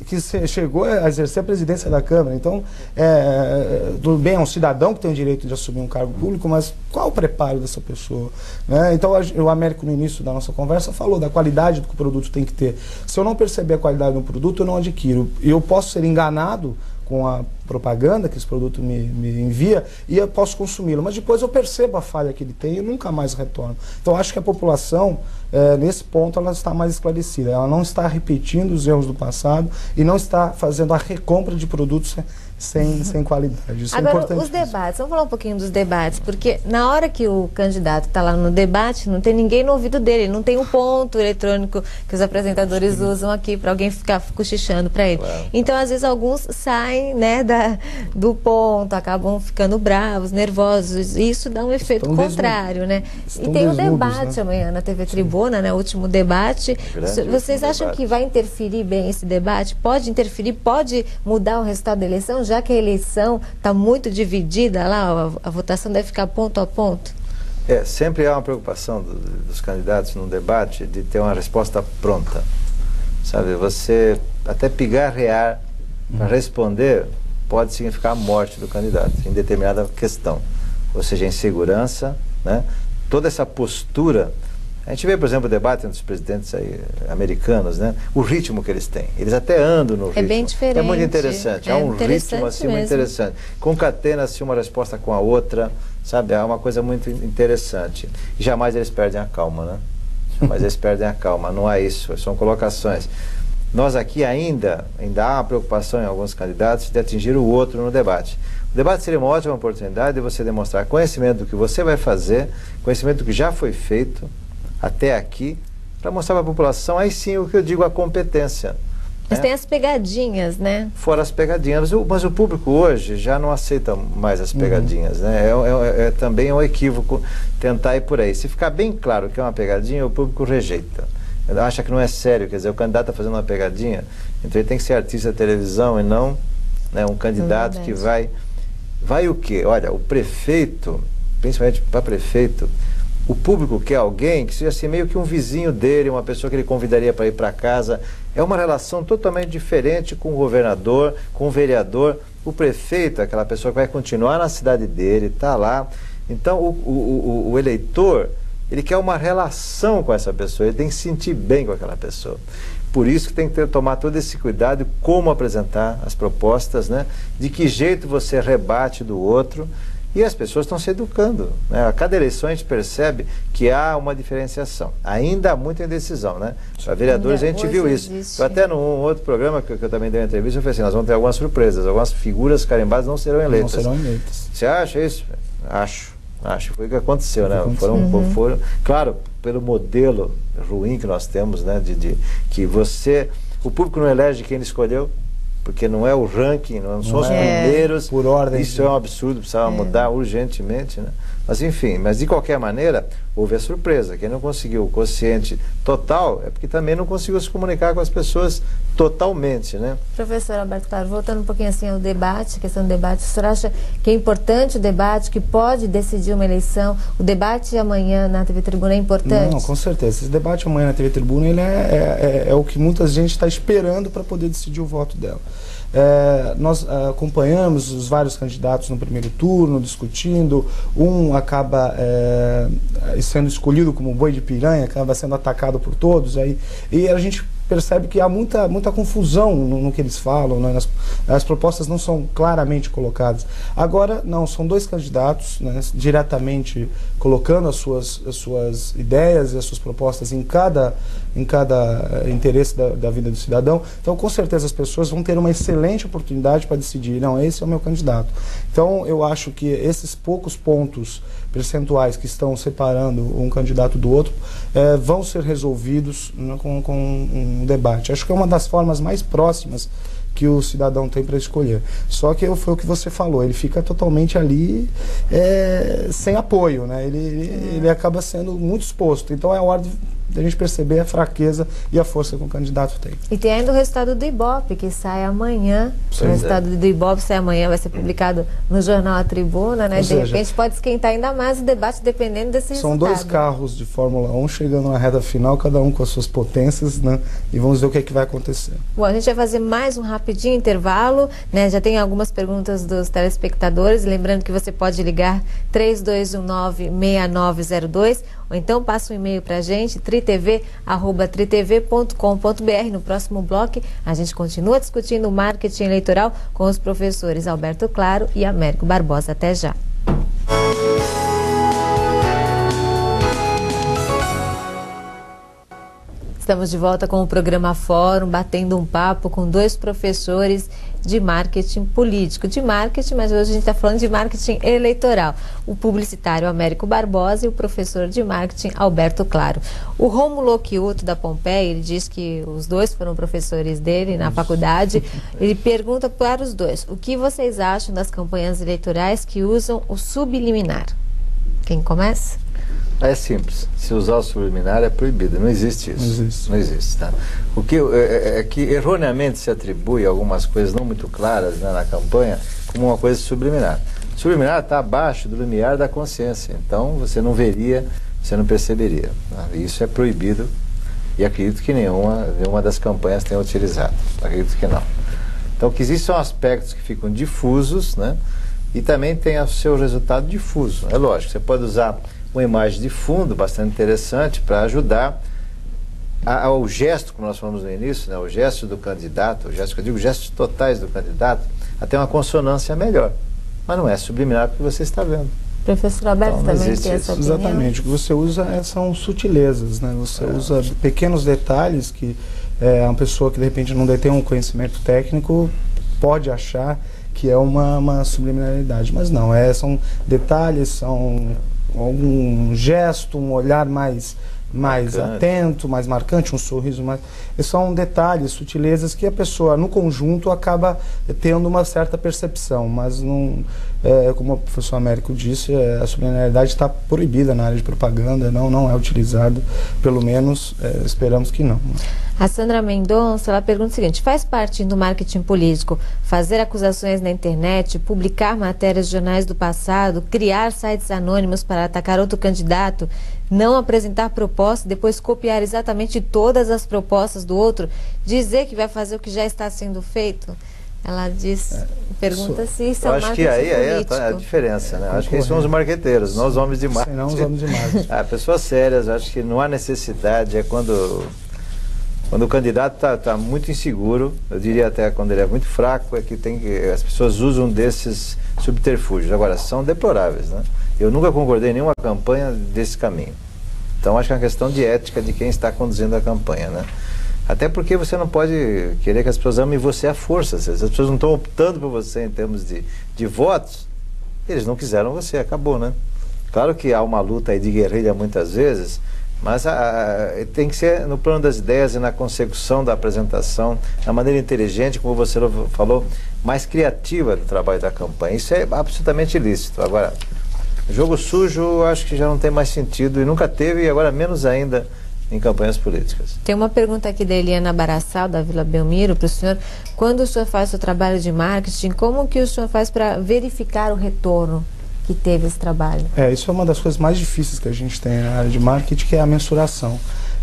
que chegou a exercer a presidência da Câmara. Então, é, tudo bem, é um cidadão que tem o direito de assumir um cargo público, mas qual o preparo dessa pessoa? Né? Então, o Américo, no início da nossa conversa, falou da qualidade que o produto tem que ter. Se eu não perceber a qualidade do produto, eu não adquiro. E eu posso ser enganado com a propaganda que esse produto me, me envia e eu posso consumi-lo. Mas depois eu percebo a falha que ele tem e nunca mais retorno. Então acho que a população, é, nesse ponto, ela está mais esclarecida. Ela não está repetindo os erros do passado e não está fazendo a recompra de produtos sem, sem qualidade. Isso é Agora, é os debates, vamos falar um pouquinho dos debates, porque na hora que o candidato está lá no debate, não tem ninguém no ouvido dele, não tem um ponto eletrônico que os apresentadores Sim. usam aqui para alguém ficar cochichando para ele. Claro. Então, às vezes, alguns saem né, da, do ponto, acabam ficando bravos, nervosos, e isso dá um efeito Estão contrário, né? E tem o um debate né? amanhã na TV Tribuna, né? O último debate. Grande Vocês acham debate. que vai interferir bem esse debate? Pode interferir, pode mudar o resultado da eleição? Já que a eleição está muito dividida lá, a, a, votação deve ficar ponto a ponto? É, sempre há uma preocupação do, dos candidatos num debate de ter uma resposta pronta. Sabe, você até pigarrear para uhum. responder pode significar a morte do candidato em determinada questão. Ou seja, insegurança, né? toda essa postura a gente vê, por exemplo, o debate entre os presidentes aí, americanos, né? O ritmo que eles têm. Eles até andam no é ritmo. É bem diferente. É muito interessante. É Há um ritmo assim mesmo. muito interessante. Concatena-se uma resposta com a outra, sabe? É uma coisa muito interessante. E jamais eles perdem a calma, né? Jamais eles perdem a calma. Não é isso. São colocações. Nós aqui ainda, ainda há uma preocupação em alguns candidatos de atingir o outro no debate. O debate seria uma ótima oportunidade de você demonstrar conhecimento do que você vai fazer, conhecimento do que já foi feito, até aqui, para mostrar para a população, aí sim o que eu digo, a competência. Mas né? tem as pegadinhas, né? Fora as pegadinhas. Mas o público hoje já não aceita mais as uhum. pegadinhas, uhum. né? É, é, é, também um equívoco tentar ir por aí. Se ficar bem claro que é uma pegadinha, o público rejeita. Acha que não é sério, quer dizer, o candidato está fazendo uma pegadinha, então ele tem que ser artista de televisão e não né, um candidato que vai. Vai o quê? Olha, o prefeito, principalmente para prefeito, o público quer alguém que seja assim, meio que um vizinho dele, uma pessoa que ele convidaria para ir para casa. É uma relação totalmente diferente com o governador, com o vereador. O prefeito, aquela pessoa que vai continuar na cidade dele, está lá. Então, o, o, o, o eleitor, ele quer uma relação com essa pessoa, ele tem que se sentir bem com aquela pessoa. Por isso que tem que ter, tomar todo esse cuidado como apresentar as propostas, né? de que jeito você rebate do outro, e as pessoas estão se educando. Né? A cada eleição a gente percebe que há uma diferenciação. Ainda há muita indecisão. Né? Para vereadores a gente viu isso. Eu até num outro programa que, que, eu também dei uma entrevista, eu falei assim, nós vamos ter algumas surpresas. Algumas figuras carimbadas não serão eleitas. Não serão eleitas. Você acha isso? Acho. Acho. Foi o que aconteceu. Né? Foram, uhum. foram, claro, pelo modelo ruim que nós temos, né? de, de que você... O público não elege quem ele escolheu, porque não é o ranking, não, são os é. primeiros. Por ordem. Isso é um absurdo, precisava é. mudar urgentemente. Né? Mas enfim, mas de qualquer maneira, houve a surpresa. Quem não conseguiu o quociente total é porque também não conseguiu se comunicar com as pessoas totalmente, né? Professor Alberto Claro, voltando um pouquinho assim ao debate, a questão do debate, o senhor acha que é importante o debate, que pode decidir uma eleição? O debate amanhã na TV Tribuna é importante? Não, com certeza. Esse debate amanhã na TV Tribuna ele é, é, é, é o que muita gente está esperando para poder decidir o voto dela. É, nós é, acompanhamos os vários candidatos no primeiro turno, discutindo. Um acaba é, sendo escolhido como boi de piranha, acaba sendo atacado por todos. Aí, e a gente percebe que há muita, muita confusão no, no que eles falam, né? As propostas não são claramente colocadas. Agora, não, são dois candidatos né, diretamente colocando as suas, as suas ideias e as suas propostas em cada, em cada uh, interesse da, da vida do cidadão. Então, com certeza, as pessoas vão ter uma excelente oportunidade para decidir, não, esse é o meu candidato. Então, eu acho que esses poucos pontos percentuais que estão separando um candidato do outro eh, vão ser resolvidos né, com, com um debate. Acho que é uma das formas mais próximas que o cidadão tem para escolher. Só que foi o que você falou, ele fica totalmente ali é, sem apoio, né? Ele, ele, ele, acaba sendo muito exposto. Então é hora de a gente perceber a fraqueza e a força que o candidato tem. E tem ainda o resultado do Ibope, que sai amanhã. o resultado é. do Ibope sai amanhã, vai ser publicado no jornal A Tribuna, né? Ou de seja, repente pode esquentar ainda mais o debate dependendo desse são resultado. São dois carros de Fórmula 1 chegando na reta final, cada um com as suas potências, né? E vamos ver o que, é que vai acontecer. Bom, a gente vai fazer mais um rapidinho intervalo, né? Já tem algumas perguntas dos telespectadores, lembrando que você pode ligar 3219 6902 ou então passa um e-mail para a gente, tritv.tritv.com.br. No próximo bloco, a gente continua discutindo o marketing eleitoral com os professores Alberto Claro e Américo Barbosa. Até já. Estamos de volta com o programa Fórum, batendo um papo com dois professores de marketing político. De marketing, mas hoje a gente está falando de marketing eleitoral. O publicitário Américo Barbosa e o professor de marketing Alberto Claro. O Romulo Occhiuto, da Pompeia, ele diz que os dois foram professores dele na faculdade. Ele pergunta para os dois, o que vocês acham das campanhas eleitorais que usam o subliminar? Quem começa? É simples. Se usar o subliminar é proibido. Não existe isso. Não existe. Não existe tá? O que é, é, que erroneamente se atribui algumas coisas não muito claras né, na campanha como uma coisa subliminar. Subliminar está abaixo do limiar da consciência. Então você não veria, você não perceberia. Tá? Isso é proibido e acredito que nenhuma, nenhuma das campanhas tenha utilizado. Acredito que não. Então que existem aspectos que ficam difusos, né? E também tem o seu resultado difuso. É lógico, você pode usar uma imagem de fundo bastante interessante para ajudar a, ao gesto, como nós falamos no início, né, o gesto do candidato, o gesto que eu digo, gestos totais do candidato, até uma consonância melhor. Mas não é subliminar porque você está vendo. Professor Alberto então, também tem essa opinião. Exatamente. O que você usa é, são sutilezas, né? Você é. usa pequenos detalhes que é, uma pessoa que de repente não detém um conhecimento técnico pode achar que é uma, uma subliminalidade. Mas não, é, são detalhes, são algum gesto, um olhar mais mais marcante. atento, mais marcante, um sorriso mais. São detalhes, sutilezas que a pessoa, no conjunto, acaba tendo uma certa percepção, mas não. É, como o professor Américo disse, é, a subliminalidade está proibida na área de propaganda, não, não é utilizado, pelo menos é, esperamos que não. A Sandra Mendonça ela pergunta o seguinte: faz parte do marketing político fazer acusações na internet, publicar matérias de jornais do passado, criar sites anônimos para atacar outro candidato, não apresentar proposta, depois copiar exatamente todas as propostas do outro, dizer que vai fazer o que já está sendo feito? Ela diz, é, pergunta se isso é um acho que aí, aí é a diferença, né? acho que eles são os marqueteiros, não os homens de marketing. Não os homens de marketing. ah, pessoas sérias, acho que não há necessidade, é quando quando o candidato está tá muito inseguro, eu diria até quando ele é muito fraco, é que, tem que as pessoas usam desses subterfúgios. Agora, são deploráveis. Né? Eu nunca concordei em nenhuma campanha desse caminho. Então, acho que é uma questão de ética de quem está conduzindo a campanha. Né? Até porque você não pode querer que as pessoas amem você à força. Se as pessoas não estão optando por você em termos de, de votos, eles não quiseram você, acabou, né? Claro que há uma luta de guerrilha muitas vezes, mas a, a, tem que ser no plano das ideias e na consecução da apresentação, na maneira inteligente, como você falou, mais criativa do trabalho da campanha. Isso é absolutamente ilícito. Agora, jogo sujo acho que já não tem mais sentido e nunca teve, e agora menos ainda em campanhas políticas. Tem uma pergunta aqui da Eliana Barassal, da Vila Belmiro, para o senhor. Quando o senhor faz o trabalho de marketing, como que o senhor faz para verificar o retorno? Que teve esse trabalho? É, isso é uma das coisas mais difíceis que a gente tem na área de marketing, que é a mensuração.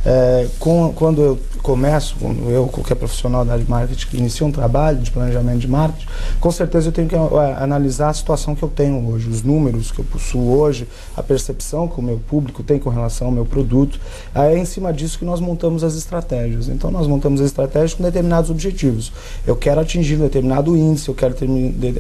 É, com, quando eu começo, eu, qualquer profissional da área de marketing que inicia um trabalho de planejamento de marketing, com certeza eu tenho que uh, analisar a situação que eu tenho hoje, os números que eu possuo hoje, a percepção que o meu público tem com relação ao meu produto. Aí é em cima disso que nós montamos as estratégias. Então nós montamos as estratégias com determinados objetivos. Eu quero atingir um determinado índice, eu quero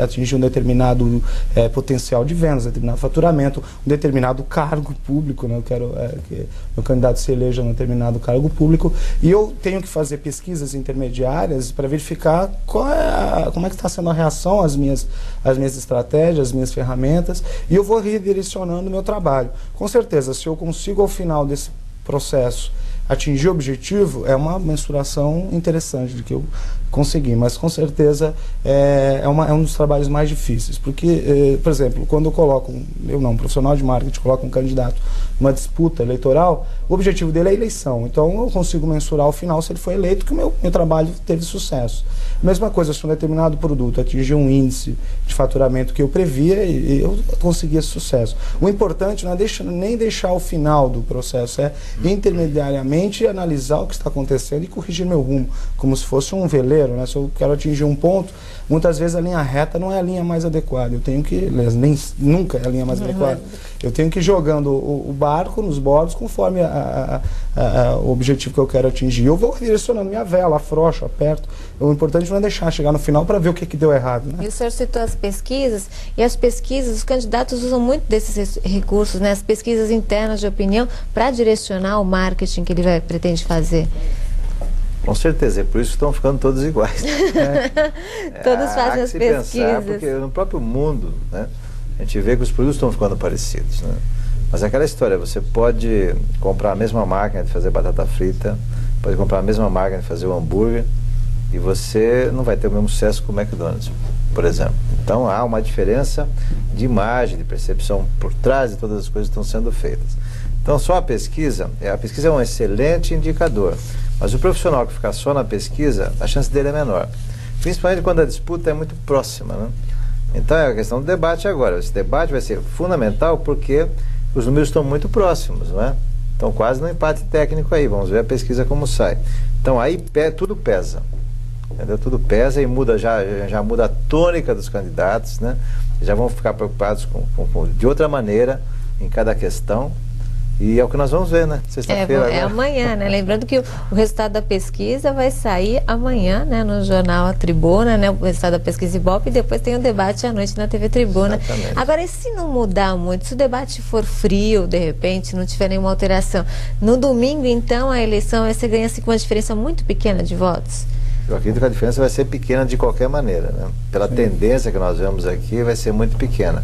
atingir um determinado é, potencial de vendas, determinado faturamento, um determinado cargo público, né? eu quero é, que meu candidato se eleja num determinado cargo público, e eu tenho que fazer pesquisas intermediárias para verificar é a, como é que está sendo a reação às minhas, às minhas estratégias, às minhas ferramentas, e eu vou redirecionando o meu trabalho. Com certeza, se eu consigo ao final desse processo atingir o objetivo, é uma mensuração interessante de que eu consegui, mas com certeza é, é, uma, é um dos trabalhos mais difíceis, porque, é, por exemplo, quando eu coloco, eu não, um profissional de marketing, coloca um candidato numa disputa eleitoral, o objetivo dele é a eleição, então eu consigo mensurar ao final se ele foi eleito que o meu, meu trabalho teve sucesso. Mesma coisa, se um determinado produto atingiu um índice de faturamento que eu previa e, e eu consegui esse sucesso. O importante não é deixar, nem deixar o final do processo, é intermediariamente analisar o que está acontecendo e corrigir meu rumo, como se fosse um veleiro, né? Se eu quero atingir um ponto, muitas vezes a linha reta não é a linha mais adequada. Eu tenho que, nem, nunca é a linha mais uhum. adequada. Eu tenho que ir jogando o, o barco nos bordos conforme a, a, a, o objetivo que eu quero atingir. Eu vou direcionando minha vela, afrouxo, aperto. O importante não é deixar chegar no final para ver o que, que deu errado. Né? E o senhor citou as pesquisas, e as pesquisas, os candidatos usam muito desses recursos, né? as pesquisas internas de opinião, para direcionar o marketing que ele vai, pretende fazer. Com certeza, é por isso que estão ficando todos iguais. Né? todos fazem as pesquisas. Pensar, porque no próprio mundo, né, a gente vê que os produtos estão ficando parecidos. Né? Mas é aquela história, você pode comprar a mesma máquina de fazer batata frita, pode comprar a mesma máquina de fazer o hambúrguer, e você não vai ter o mesmo sucesso com o McDonald's, por exemplo. Então há uma diferença de imagem, de percepção por trás de todas as coisas que estão sendo feitas. Então só a pesquisa, é, a pesquisa é um excelente indicador, mas o profissional que ficar só na pesquisa, a chance dele é menor. Principalmente quando a disputa é muito próxima. Né? Então é a questão do debate agora. Esse debate vai ser fundamental porque os números estão muito próximos, não é? Então quase no empate técnico aí, vamos ver a pesquisa como sai. Então aí tudo pesa. Entendeu? Tudo pesa e muda já, já muda a tônica dos candidatos, né? Já vão ficar preocupados com, com, com de outra maneira em cada questão. E é o que nós vamos ver, né? Sexta-feira. É, é, amanhã, né? Lembrando que o, o, resultado da pesquisa vai sair amanhã, né? No jornal A Tribuna, né? O resultado da pesquisa Ibope e depois tem o um debate à noite na TV Tribuna. Exatamente. Agora, e se não mudar muito, se o debate for frio, de repente, não tiver nenhuma alteração, no domingo, então, a eleição você ganha assim, com uma diferença muito pequena de votos? Eu acredito que a diferença vai ser pequena de qualquer maneira, né? Pela Sim. tendência que nós vemos aqui, vai ser muito pequena.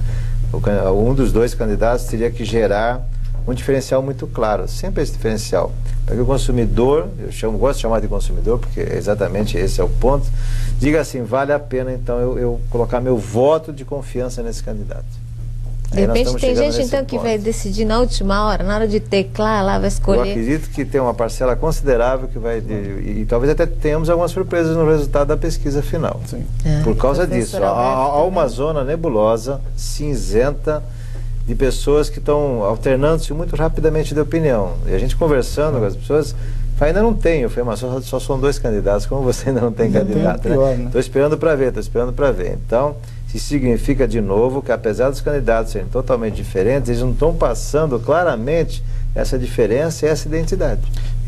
O, um dos dois candidatos teria que gerar um diferencial muito claro, sempre esse diferencial. Para que o consumidor, eu chamo, gosto de chamar de consumidor, porque exatamente esse é o ponto, diga assim, vale a pena então eu, eu colocar meu voto de confiança nesse candidato. De repente tem gente então ponto. que vai decidir na última hora, na hora de teclar lá, vai escolher. Eu acredito que tem uma parcela considerável que vai. De, e, e, talvez até tenhamos algumas surpresas no resultado da pesquisa final. Sim. É, Por causa disso. Há, há uma zona nebulosa, cinzenta de pessoas que estão alternando-se muito rapidamente de opinião. E a gente conversando com as pessoas, ainda não tenho. Eu falei, mas só, só são dois candidatos, como você ainda não tem não candidato? Estou né? né? esperando para ver, estou esperando para ver. Então, isso significa de novo que apesar dos candidatos serem totalmente diferentes, eles não estão passando claramente essa diferença e essa identidade.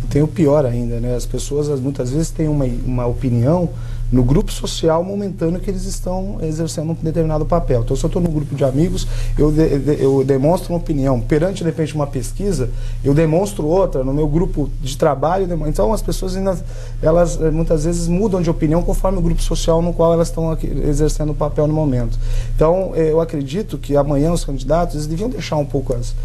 Tem o pior ainda, né? As pessoas muitas vezes têm uma, uma opinião no grupo social momentâneo que eles estão exercendo um determinado papel. Então, se eu estou num grupo de amigos, eu, de, de, eu demonstro uma opinião. Perante, de repente, uma pesquisa, eu demonstro outra. No meu grupo de trabalho, então as pessoas ainda, elas eh, muitas vezes mudam de opinião conforme o grupo social no qual elas estão exercendo o papel no momento. Então, eh, eu acredito que amanhã os candidatos eles deviam deixar um pouco as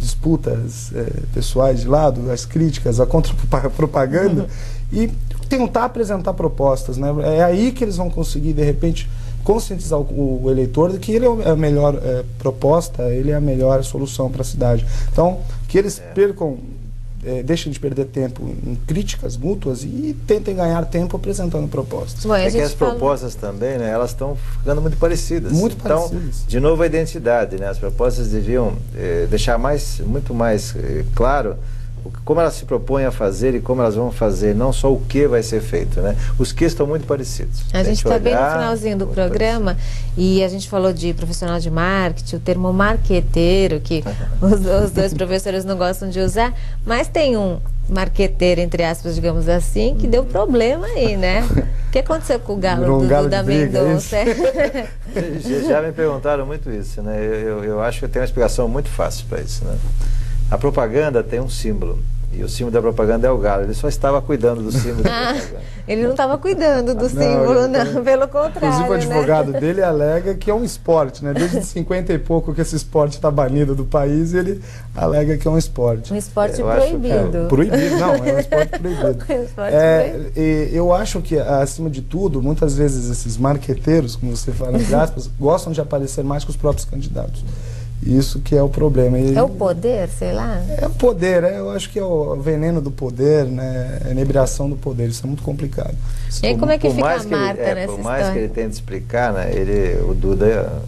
disputas é, pessoais de lado, as críticas, a contra-propaganda, uhum. E tentar apresentar propostas. Né? É aí que eles vão conseguir, de repente, conscientizar o, o eleitor de que ele é a melhor é, proposta, ele é a melhor solução para a cidade. Então, que eles é. percam, é, deixem de perder tempo em críticas mútuas e tentem ganhar tempo apresentando propostas. Bom, é que as fala... propostas também, né, elas estão ficando muito parecidas. Muito então, parecidas. De novo a identidade, né? As propostas deviam é, deixar mais, muito mais é, claro como elas se propõem a fazer e como elas vão fazer, não só o que vai ser feito, né? Os que estão muito parecidos. A gente está bem no finalzinho do programa e a gente falou de profissional de marketing, o termo marqueteiro, que os, os dois professores não gostam de usar, mas tem um marqueteiro, entre aspas, digamos assim, que deu problema aí, né? O que aconteceu com o galo um do galo da Mendonça? Já me perguntaram muito isso, né? Eu, eu, eu acho que eu tenho uma explicação muito fácil para isso, né? A propaganda tem um símbolo. E o símbolo da propaganda é o galo. Ele só estava cuidando do símbolo da ah, propaganda. Ele não estava cuidando do símbolo, não, não, pelo contrário. Inclusive, o né? advogado né? dele alega que é um esporte, né? Desde 50 e pouco que esse esporte está banido do país, ele alega que é um esporte. Um esporte proibido. É, proibido, não, é um esporte proibido. um esporte é, proibido. eu acho que, acima de tudo, muitas vezes esses marqueteiros, como você fala, entre aspas, gostam de aparecer mais que os próprios candidatos. Isso que é o problema. E, é o poder, sei lá? É o poder, é, eu acho que é o veneno do poder, né? a inebriação do poder, isso é muito complicado. E aí, como é que por fica a Marta ele, é, Por mais história? que ele tente explicar, né, ele, o Duda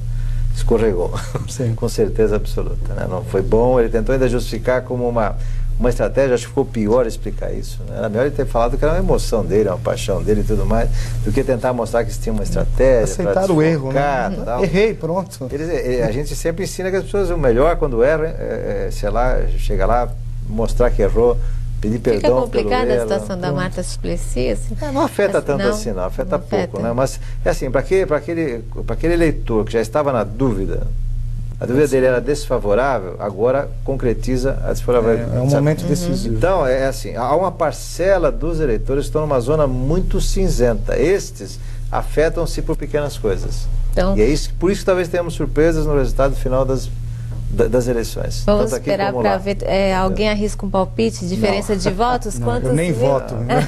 escorregou, com certeza absoluta. Né? Não foi bom, ele tentou ainda justificar como uma uma estratégia, acho que ficou pior explicar isso. Né? Era melhor ele ter falado que era uma emoção dele, uma paixão dele e tudo mais, do que tentar mostrar que tinha uma estratégia. Aceitar o erro, né? Tal. Errei, pronto. Eles, eh, a gente sempre ensina que as pessoas, o melhor quando erram, é, é, sei lá, chega lá, mostrar que errou, pedir Fica perdão Fica complicada a situação da Marta Suplicy? Assim? É, não afeta Mas, tanto não, assim, não, afeta não pouco, afeta. né? Mas, é assim, para aquele, aquele, aquele eleitor que já estava na dúvida, A dúvida dele era desfavorável, agora concretiza a desfavorável. É, é um momento decisivo. Então, é assim, há uma parcela dos eleitores que estão numa zona muito cinzenta. Estes afetam-se por pequenas coisas. Então, E é isso, por isso que talvez tenhamos surpresas no resultado final das, da- das eleições. vamos Tanto esperar para ver. é, alguém arrisca um palpite? Diferença de votos? Não, Quantos? eu nem voto. né?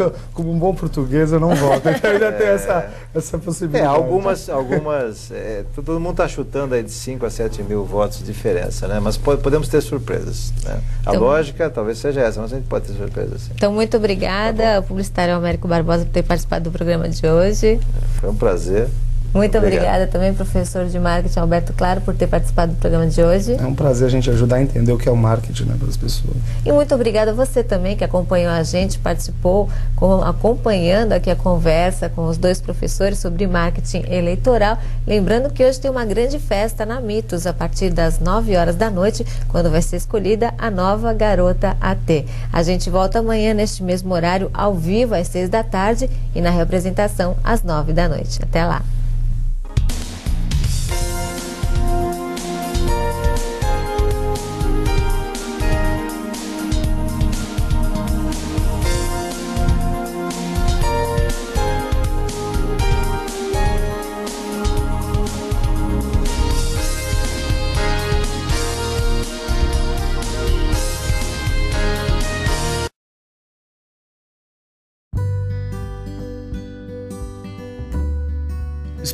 Eu, Como um bom português, eu não voto. Então ainda tem essa, essa É, possibilidade. algumas, algumas é, todo mundo está chutando aí de 5 a 7 mil votos de diferença, né? Mas po- podemos ter surpresas. né? A Então- lógica talvez seja essa, mas a gente pode ter surpresas sim. Então, muito obrigada ao publicitário Américo Barbosa por ter participado do programa de hoje. Foi um prazer. Muito Obrigado. obrigada também, professor de marketing Alberto Claro, por ter participado do programa de hoje. É um prazer a gente ajudar a entender o que é o marketing né, para as pessoas. E muito obrigada a você também que acompanhou a gente, participou, com- acompanhando aqui a conversa com os dois professores sobre marketing eleitoral. Lembrando que hoje tem uma grande festa na Mitos, a partir das 9 horas da noite, quando vai ser escolhida a nova garota AT. A gente volta amanhã neste mesmo horário, ao vivo, às 6 da tarde, e na representação, às 9 da noite. Até lá.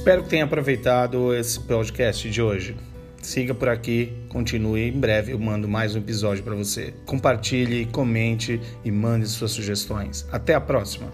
Espero que tenha aproveitado esse podcast de hoje. Siga por aqui, continue. Em breve eu mando mais um episódio para você. Compartilhe, comente e mande suas sugestões. Até a próxima!